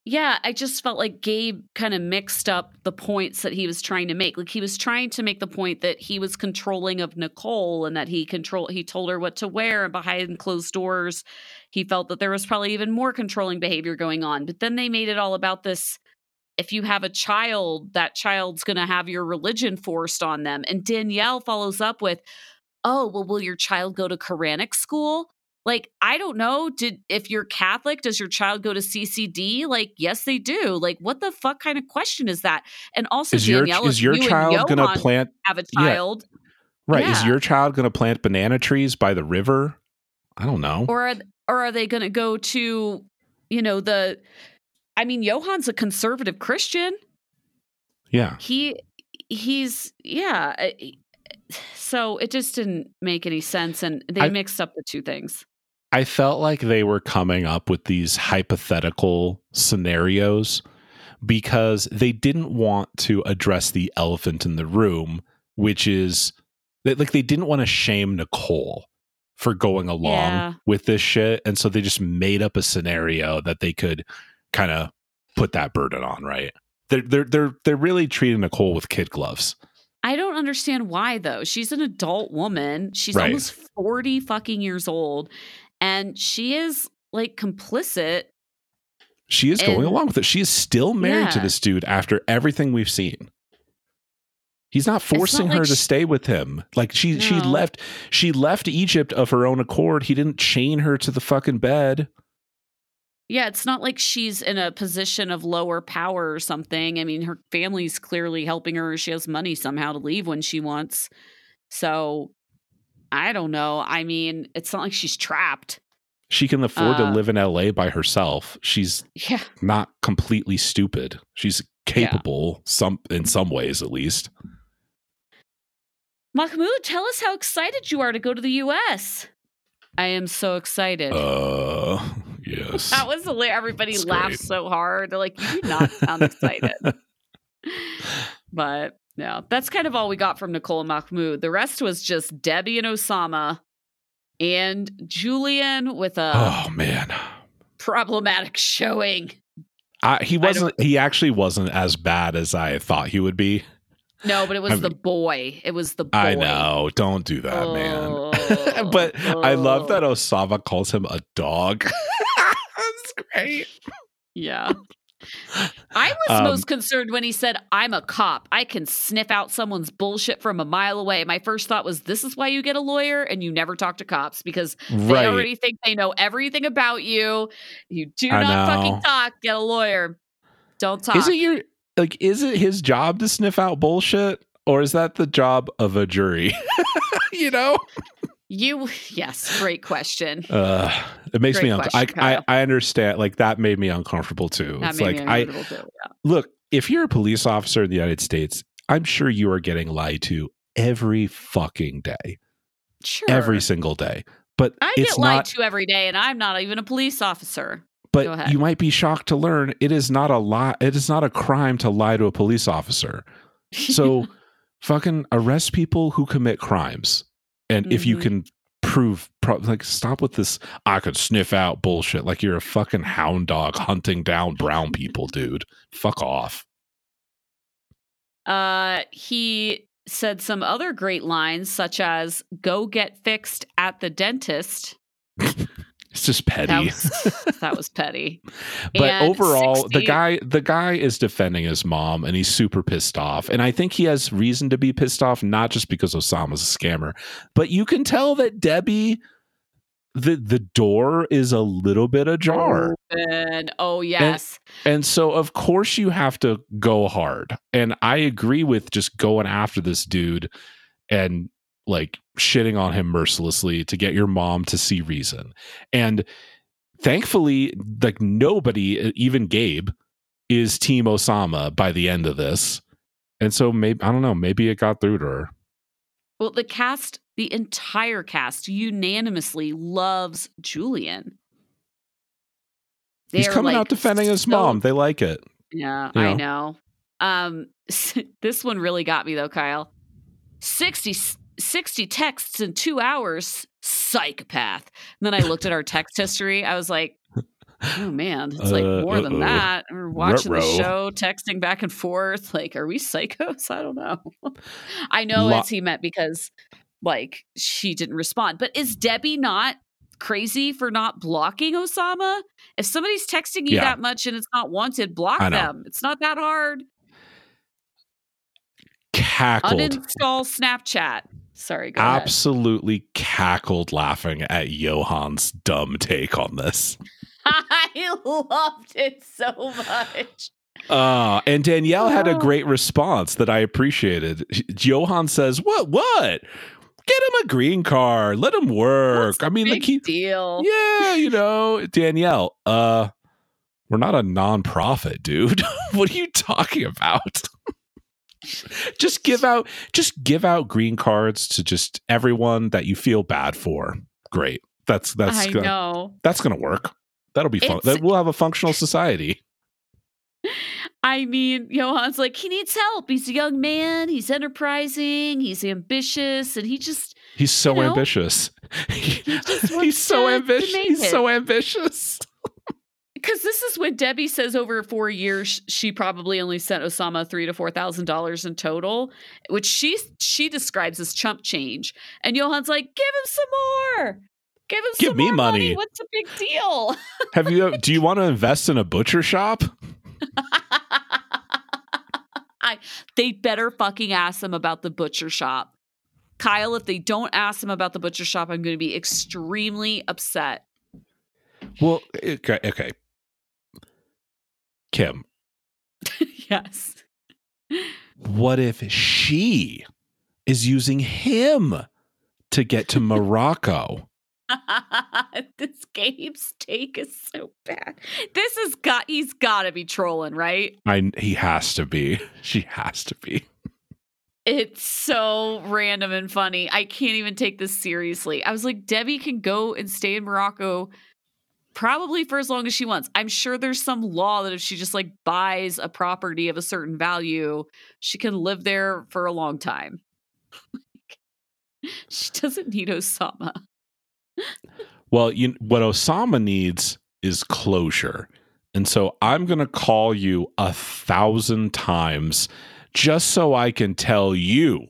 Yeah, I just felt like Gabe kind of mixed up the points that he was trying to make. Like he was trying to make the point that he was controlling of Nicole and that he control he told her what to wear and behind closed doors he felt that there was probably even more controlling behavior going on. But then they made it all about this if you have a child, that child's going to have your religion forced on them. And Danielle follows up with, "Oh, well will your child go to Quranic school?" Like i don't know did if you're catholic does your child go to ccd like yes they do. Like what the fuck kind of question is that? And also is danielle your, is your you child gonna plant have a child yeah. right yeah. is your child gonna plant banana trees by the river? I don't know. Or are, or are they gonna go to you know the i mean johan's a conservative christian. Yeah. He he's yeah *sighs* so it just didn't make any sense and they I, mixed up the two things I felt like they were coming up with these hypothetical scenarios because they didn't want to address the elephant in the room, which is that like they didn't want to shame Nicole for going along yeah. with this shit. And so they just made up a scenario that they could kind of put that burden on, right? They're they're they're they're really treating Nicole with kid gloves. I don't understand why though. She's an adult woman. She's right. almost 40 fucking years old and she is like complicit. She is going along with it. She is still married yeah. to this dude after everything we've seen. He's not forcing not like her to stay with him. Like she no. she left she left Egypt of her own accord. He didn't chain her to the fucking bed. Yeah, it's not like she's in a position of lower power or something. I mean, her family's clearly helping her. She has money somehow to leave when she wants. So I don't know. I mean, it's not like she's trapped. She can afford uh, to live in LA by herself. She's yeah. not completely stupid. She's capable yeah. some in some ways at least. Mahmoud, tell us how excited you are to go to the US. I am so excited. Uh yes. that was hilarious. Everybody laughed so hard. They're like, you do not sound *laughs* excited. but yeah, that's kind of all we got from Nicole and Mahmoud. The rest was just Debbie and Ousamma and Julian with a oh man problematic showing. Uh, he wasn't. He actually wasn't as bad as I thought he would be. No, but it was I the boy. It was the boy. I know. Don't do that, *laughs* oh, man. but oh. I love that. Ousamma calls him a dog. *laughs* That's great. Yeah. I was um, most concerned when he said, I'm a cop. I can sniff out someone's bullshit from a mile away. My first thought was, this is why you get a lawyer and you never talk to cops because right. they already think they know everything about you. You do I not know. fucking talk. Get a lawyer. Don't talk. Is it your, like, is it his job to sniff out bullshit? Or is that the job of a jury? *laughs* you know? You *laughs* yes, great question. Uh, it makes great me uncomfortable. I, I, I understand. Like that made me uncomfortable too. That it's like I too, yeah. look. If you're a police officer in the United States, I'm sure you are getting lied to every fucking day. Sure, every single day. But I get lied to every day, and I'm not even a police officer. But you might be shocked to learn it is not a lie. It is not a crime to lie to a police officer. *laughs* So, fucking arrest people who commit crimes and mm-hmm. if you mm-hmm. can prove pro- like stop with this I could sniff out bullshit like you're a fucking hound dog hunting down brown people, *laughs* dude. Fuck off. Uh he said some other great lines such as go get fixed at the dentist. *laughs* It's just petty. That *laughs* was, *laughs* that was petty. but and overall, 60, the guy the guy is defending his mom and he's super pissed off. And I think he has reason to be pissed off, not just because Ousamma's a scammer, but you can tell that Debbie the the door is a little bit ajar. Open. Oh yes. And, and so of course you have to go hard. And I agree with just going after this dude and like shitting on him mercilessly to get your mom to see reason. And thankfully, like nobody, even Gabe, is Team Ousamma by the end of this. And so maybe I don't know, maybe it got through to her. Well, the cast, the entire cast unanimously loves Julian. They're He's coming like out defending his so, mom. They like it. Yeah, you know? I know. Um *laughs* this one really got me though, Kyle. 60 60 texts in 2 hours. Psychopath. And then I looked at our text history. I was like, oh man, it's like uh, more uh-oh. than that. We're watching Ruh-roh. the show, texting back and forth. Like, are we psychos? I don't know. *laughs* I know Lo- it's he meant because like she didn't respond. But is Debbie not crazy for not blocking Ousamma? If somebody's texting you yeah. that much and it's not wanted, block them. It's not that hard. Cackled. Uninstall Snapchat. Sorry, Absolutely ahead. cackled laughing at Yohan's dumb take on this. *laughs* I loved it so much. Uh, and Danielle had a great response that I appreciated. Yohan says, "What? What? Get him a green card. Let him work. I mean, like he, deal. Yeah, you *laughs* know, Danielle. Uh, we're not a nonprofit, dude. *laughs* what are you talking about? *laughs* just give out, just give out green cards to just everyone that you feel bad for. Great. That's that's I gonna, know. that's gonna work. That'll be fun. That we'll have a functional society. *laughs* I mean, Yohan's like, he needs help. He's a young man. He's enterprising. He's ambitious. And he just. He's so you know, ambitious. *laughs* He he's so ambitious. He's so ambitious. Because this is when Debbie says over four years she probably only sent Ousamma three to four thousand dollars in total, which she she describes as chump change. And Yohan's like, give him some more. Give him Give me money. money. What's the big deal? *laughs* Have you do you want to invest in a butcher shop? *laughs* I they better fucking ask them about the butcher shop. Kyle, if they don't ask them about the butcher shop, I'm going to be extremely upset. Well, okay, okay. Kim. *laughs* yes. What if she is using him to get to Morocco? *laughs* this Gabe's take is so bad. This has got he's got to be trolling, right? I he has to be. *laughs* She has to be. It's so random and funny. I can't even take this seriously. I was like, Debbie can go and stay in Morocco probably for as long as she wants. I'm sure there's some law that if she just like buys a property of a certain value, she can live there for a long time. *laughs* she doesn't need Ousamma well, you, what Ousamma needs is closure. And so I'm going to call you a thousand times just so I can tell you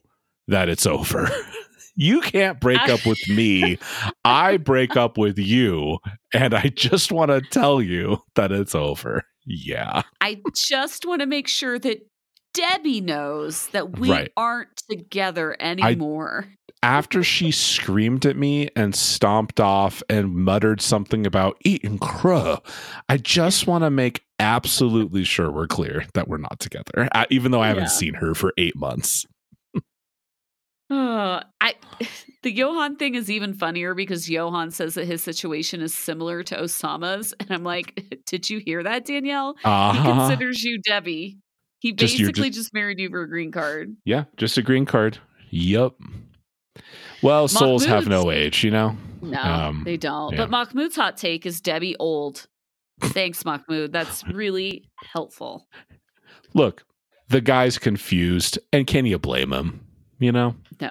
that it's over. *laughs* you can't break up with me. I break up with you. And I just want to tell you that it's over. Yeah. I just want to make sure that Debbie knows that we right. aren't together anymore. I, after she screamed at me and stomped off and muttered something about eating crow, I just want to make absolutely sure we're clear that we're not together, uh, even though I haven't yeah. seen her for eight months. Uh, I *laughs* the Yohan thing is even funnier because Yohan says that his situation is similar to Ousamma's, and I'm like, *laughs* did you hear that, Danielle? Uh-huh. He considers you Debbie. He basically just, just, just married you for a green card. Yeah, just a green card. Yup. Well, souls have no age, you know? No, um, they don't. Yeah. But Mahmoud's hot take is Debbie old. Thanks, Mahmoud. That's *sighs* really helpful. Look, the guy's confused, and can you blame him? You know? No.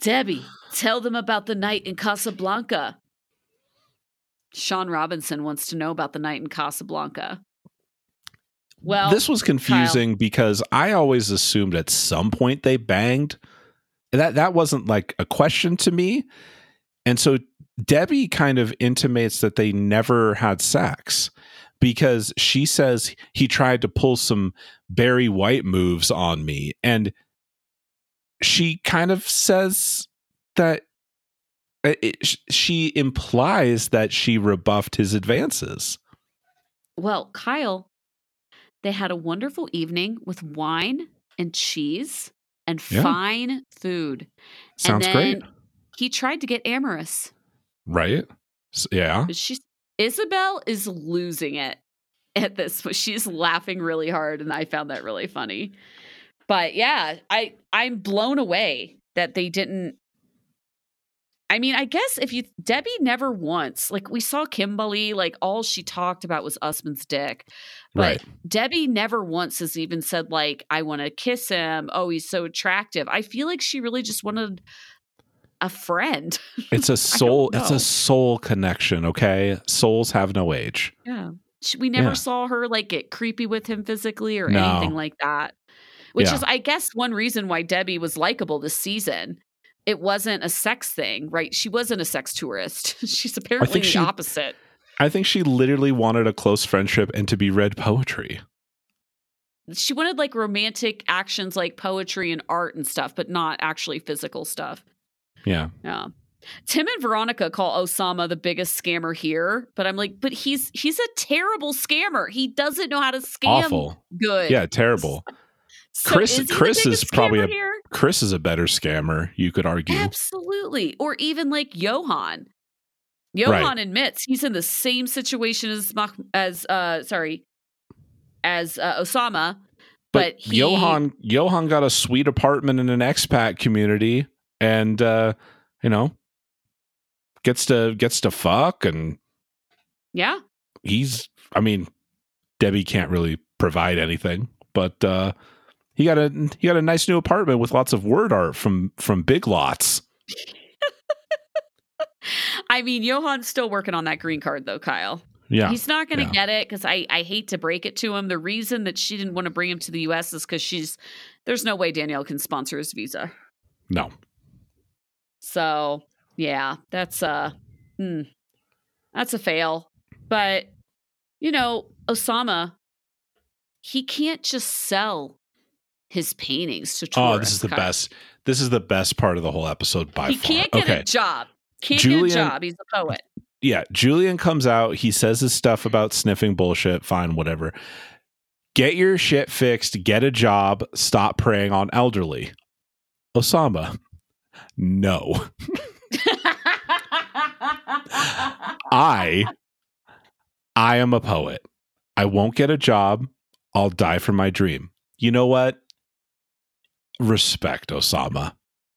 Debbie, tell them about the night in Casablanca. Shaun Robinson wants to know about the night in Casablanca. Well, this was confusing Kyle. because I always assumed at some point they banged. That that wasn't like a question to me. And so Debbie kind of intimates that they never had sex because she says he tried to pull some Barry White moves on me and she kind of says that it, she implies that she rebuffed his advances. Well, Kyle, they had a wonderful evening with wine and cheese and yeah. fine food. Sounds great. He tried to get amorous. Right? Yeah. She's Isabel is losing it at this. She's laughing really hard, and I found that really funny. But yeah, I I'm blown away that they didn't I mean, I guess if you Debbie never once like we saw Kimberly, like all she talked about was Usman's dick. But right. Debbie never once has even said like I want to kiss him. Oh, he's so attractive. I feel like she really just wanted a friend. *laughs* It's a soul it's a soul connection, okay? Souls have no age. Yeah. We never yeah. saw her like get creepy with him physically or no. anything like that. Which yeah. is I guess one reason why Debbie was likable this season it wasn't a sex thing, right? She wasn't a sex tourist. *laughs* She's apparently the she, opposite. I think she literally wanted a close friendship and to be read poetry. She wanted like romantic actions like poetry and art and stuff, but not actually physical stuff. Yeah. Yeah. Tim and Veronica call Ousamma the biggest scammer here, but I'm like, but he's he's a terrible scammer. He doesn't know how to scam Awful. good. Yeah, terrible. *laughs* So Chris is Chris is probably a here? Chris is a better scammer, you could argue. Absolutely. Or even like Yohan. Yohan right. admits he's in the same situation as as uh sorry as uh, Ousamma, but, but he, Yohan Yohan got a sweet apartment in an expat community and uh you know gets to gets to fuck and yeah. He's I mean Debbie can't really provide anything, but uh he got a he got a nice new apartment with lots of word art from from Big Lots. *laughs* I mean, Yohan's still working on that green card though, Kyle. Yeah. He's not going to yeah. get it because I, I hate to break it to him. The reason that she didn't want to bring him to the US is because she's there's no way Danielle can sponsor his visa. No. So yeah, that's a hmm, that's a fail. But you know, Ousamma, he can't just sell his paintings to tourists. Oh, this is the best. This is the best part of the whole episode by he far. He can't get okay. a job. Can't Julian, get a job. He's a poet. Yeah, Julian comes out. He says his stuff about sniffing bullshit. Fine, whatever. Get your shit fixed. Get a job. Stop preying on elderly. Ousamma, no. I, I am a poet. I won't get a job. I'll die for my dream. You know what? respect Ousamma.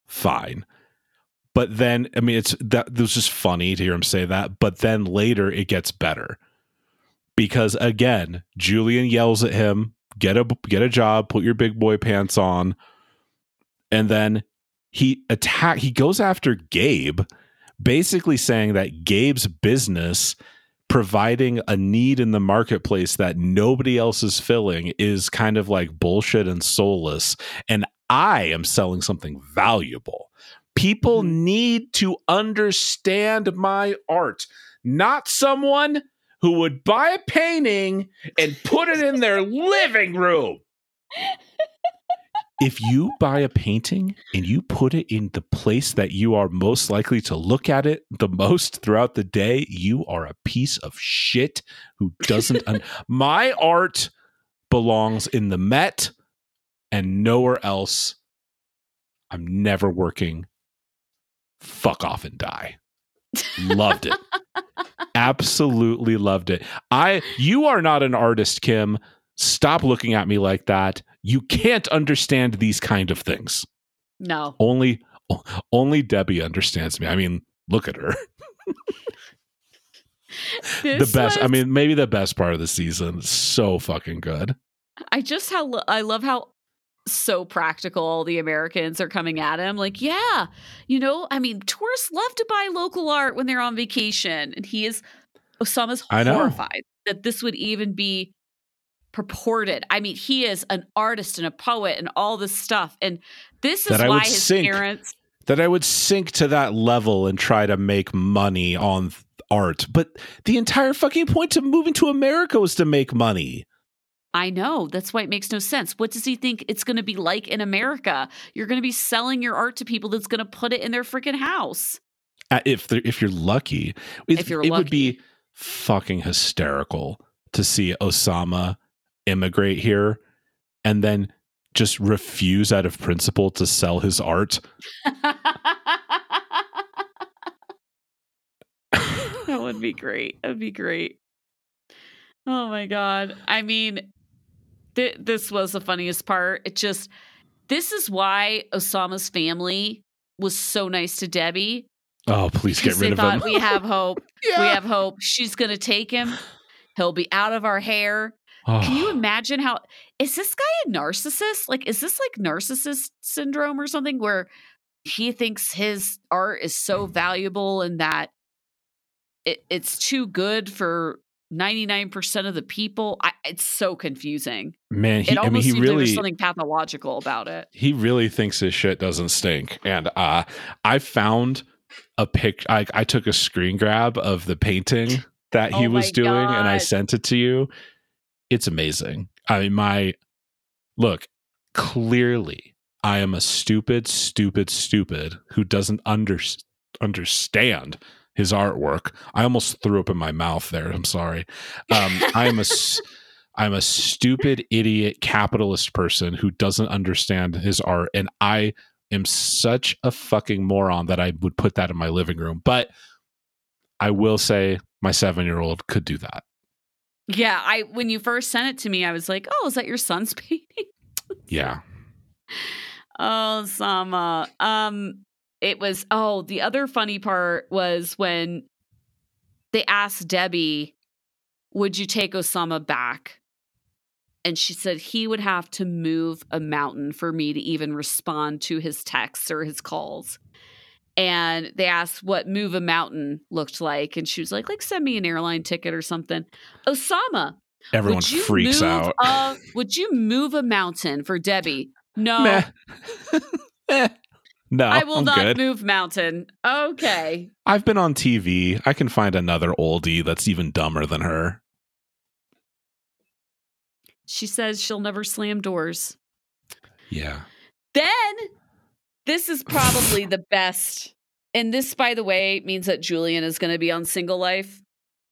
Fine. But then, I mean, it's that it was just funny to hear him say that. But then later it gets better because again, Julian yells at him, "Get a get a job, put your big boy pants on," and then he attack. He goes after Gabe, basically saying that Gabe's business providing a need in the marketplace that nobody else is filling is kind of like bullshit and soulless. And I am selling something valuable. People mm-hmm. need to understand my art, not someone who would buy a painting and put it in their living room. *laughs* if you buy a painting and you put it in the place that you are most likely to look at it the most throughout the day, you are a piece of shit who doesn't. un- *laughs* My art belongs in the Met and nowhere else. I'm never working. Fuck off and die. loved it. *laughs* Absolutely loved it. I you are not an artist, Kim. Stop looking at me like that. You can't understand these kind of things. No. Only only Debbie understands me. I mean, look at her. the best. Was, I mean, maybe the best part of the season. So fucking good. I just how I love how so practical the Americans are coming at him. Like, yeah, you know, I mean, tourists love to buy local art when they're on vacation. And he is, Ousamma's horrified that this would even be purported. I mean, he is an artist and a poet and all this stuff. And this is why his sink, parents. That I would sink to that level and try to make money on art. But the entire fucking point to moving to America was to make money. I know. That's why it makes no sense. What does he think it's going to be like in America? You're going to be selling your art to people that's going to put it in their freaking house. if if you're lucky, if you're it lucky. would be fucking hysterical to see Ousamma immigrate here and then just refuse out of principle to sell his art. *laughs* that would be great. That'd be great. Oh my god. I mean, th- this was the funniest part. It just this is why Ousamma's family was so nice to Debbie. Oh, please get rid they of thought him. we have hope. *laughs* Yeah. We have hope. She's going to take him. He'll be out of our hair. Can you Oh, imagine how is this guy a narcissist? Like is this like narcissist syndrome or something where he thinks his art is so valuable and that it, it's too good for 99% of the people? I, it's so confusing. man, he, it I mean, he seems like really there's something pathological about it. he really thinks his shit doesn't stink. And uh, I found a pic. I, I took a screen grab of the painting that he Oh was doing, and I sent it to you. It's amazing. I mean, my look clearly. I am a stupid, stupid, stupid who doesn't under, understand his artwork. I almost threw up in my mouth there. I'm sorry. Um, I am a *laughs* I'm a stupid idiot capitalist person who doesn't understand his art and I am such a fucking moron that I would put that in my living room. But I will say my 7-year-old could do that. Yeah, I when you first sent it to me, I was like, "Oh, is that your son's *laughs* painting?" Yeah. Oh, Sama. Um, it was. Oh, the other funny part was when they asked Debbie, "Would you take Osama back?" And she said he would have to move a mountain for me to even respond to his texts or his calls. And they asked what move a mountain looked like, and she was like, "Like send me an airline ticket or something." Ousamma, Everyone would you freaks move out. A, would you move a mountain for Debbie? No. *laughs* No, I will I'm not good. move mountain. Okay. I've been on TV. I can find another oldie that's even dumber than her. She says she'll never slam doors. Yeah. Then this is probably the best. And this, by the way, means that Julian is going to be on single life.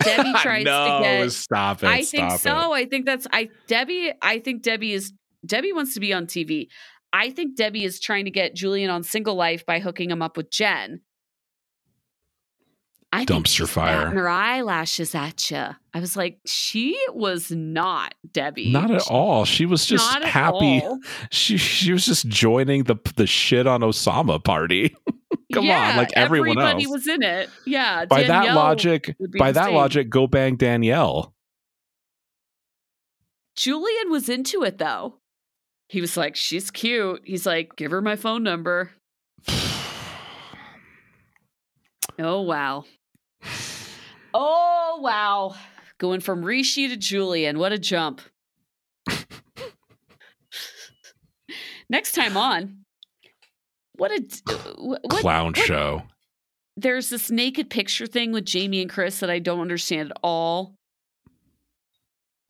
Debbie *laughs* tries no, to get. stop it. I think so. It. I think that's I Debbie. I think Debbie is Debbie wants to be on TV. I think Debbie is trying to get Julian on single life by hooking him up with Jen. I Dumpster fire. her eyelashes at you. I was like, she was not Debbie. Not at all. She was just not happy. She she was just joining the the shit on Ousamma party. *laughs* Come on, like everyone everybody else. was in it. Yeah. by that logic, by that same. logic, go bang Danielle. Julian was into it though. He was like, she's cute. He's like, give her my phone number. *sighs* Oh, wow. Oh, wow. Going from Rishi to Julian. What a jump. Next time on, what a uh, what, Clown what- show. There's this naked picture thing with Jamie and Chris that I don't understand at all.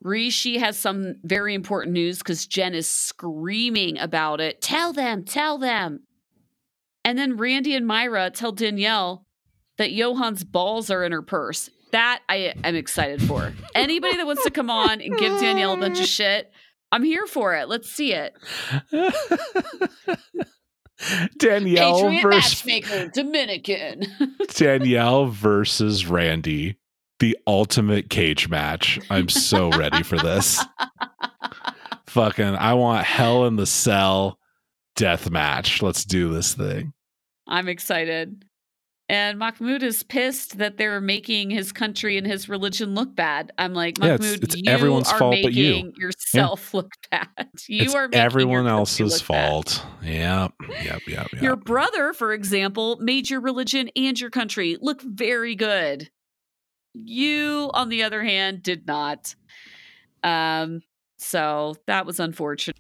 Rishi has some very important news because Jen is screaming about it. Tell them, tell them. And then Randy and Myra tell Danielle that Yohan's balls are in her purse. That I am excited for. Anybody that wants to come on and give Danielle a bunch of shit, I'm here for it. Let's see it. *laughs* Danielle Patriot versus matchmaker, Dominican. *laughs* Danielle versus Randy, the ultimate cage match. I'm so ready for this. *laughs* Fucking, I want hell in the cell death match. Let's do this thing. I'm excited. And Mahmoud is pissed that they're making his country and his religion look bad. I'm like, Yeah, Mahmoud, it's- it's you everyone's are fault but you. making yourself *laughs* look bad. You it's are making everyone else's look bad. fault. Yep, yep, yep, yep. Your brother, for example, made your religion and your country look very good. You, on the other hand, did not. Um, so that was unfortunate.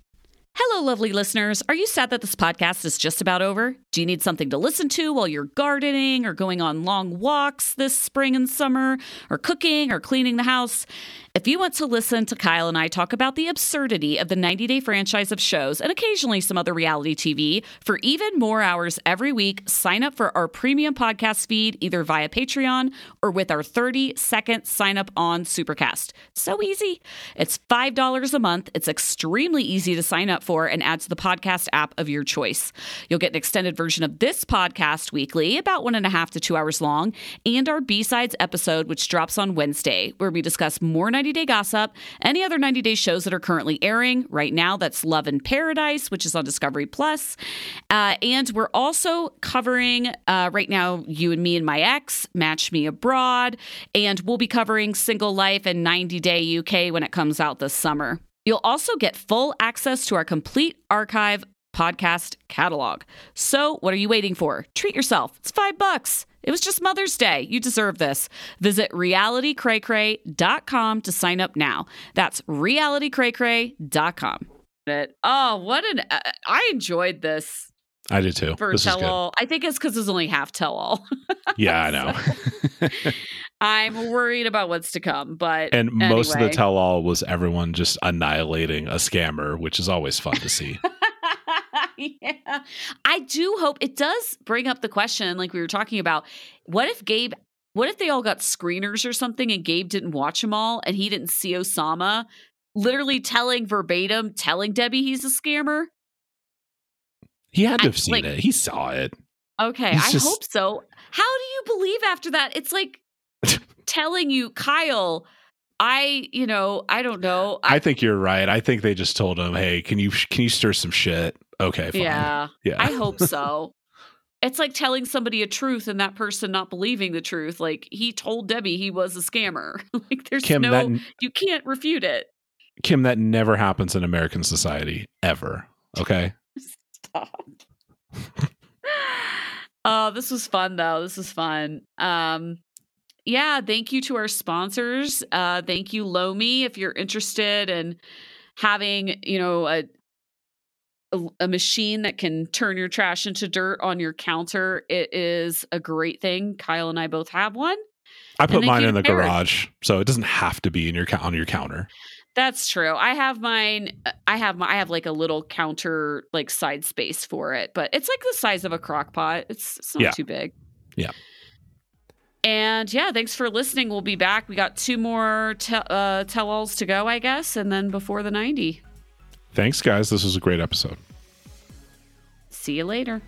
Hello, lovely listeners. Are you sad that this podcast is just about over? Do you need something to listen to while you're gardening or going on long walks this spring and summer, or cooking or cleaning the house? If you want to listen to Kyle and I talk about the absurdity of the 90 day franchise of shows and occasionally some other reality TV for even more hours every week, sign up for our premium podcast feed either via Patreon or with our 30 second sign up on Supercast. So easy. It's $5 a month. It's extremely easy to sign up for and add to the podcast app of your choice. You'll get an extended version of this podcast weekly, about one and a half to two hours long, and our B sides episode, which drops on Wednesday, where we discuss more 90 Day Gossip, any other 90 Day shows that are currently airing. Right now, that's Love in Paradise, which is on Discovery Plus. Uh, and we're also covering uh, right now You and Me and My Ex, Match Me Abroad, and we'll be covering Single Life and 90 Day UK when it comes out this summer. You'll also get full access to our complete archive podcast catalog. So, what are you waiting for? Treat yourself. It's five bucks. It was just Mother's Day. You deserve this. Visit realitycraycray.com to sign up now. That's realitycraycray.com. Oh, what an uh, I enjoyed this. I did too. For this tell all. I think it's because it's only half tell all. *laughs* yeah, I know. I'm worried about what's to come, but and anyway. most of the tell all was everyone just annihilating a scammer, which is always fun to see. *laughs* yeah. I do hope it does bring up the question, like we were talking about. What if Gabe, what if they all got screeners or something and Gabe didn't watch them all and he didn't see Ousamma literally telling verbatim, telling Debbie he's a scammer? He had to have I, seen like, it. He saw it. Okay, He's I just... hope so. How do you believe after that? It's like *laughs* telling you, Kyle, I, you know, I don't know. I, I, think you're right. I think they just told him, "Hey, can you can you stir some shit?" Okay, fine. Yeah. Yeah. I hope so. *laughs* it's like telling somebody a truth and that person not believing the truth. Like he told Debbie he was a scammer. *laughs* like there's Kim, no that, you can't refute it. Kim, that never happens in American society ever. Okay? Stop. *laughs* oh, this was fun though. This was fun. Um yeah, thank you to our sponsors. Uh, thank you, Lomi, if you're interested in having, you know, a, a, a machine that can turn your trash into dirt on your counter. It is a great thing. Kyle and I both have one. I put mine in the garage, so it doesn't have to be in your on your counter. That's true. I have mine. Uh, I have my. I have like a little counter, like side space for it, but it's like the size of a crock pot. It's, it's not yeah. too big. Yeah. And yeah, thanks for listening. We'll be back. We got two more te- uh, tell alls to go, I guess, and then before the 90. Thanks, guys. This was a great episode. See you later.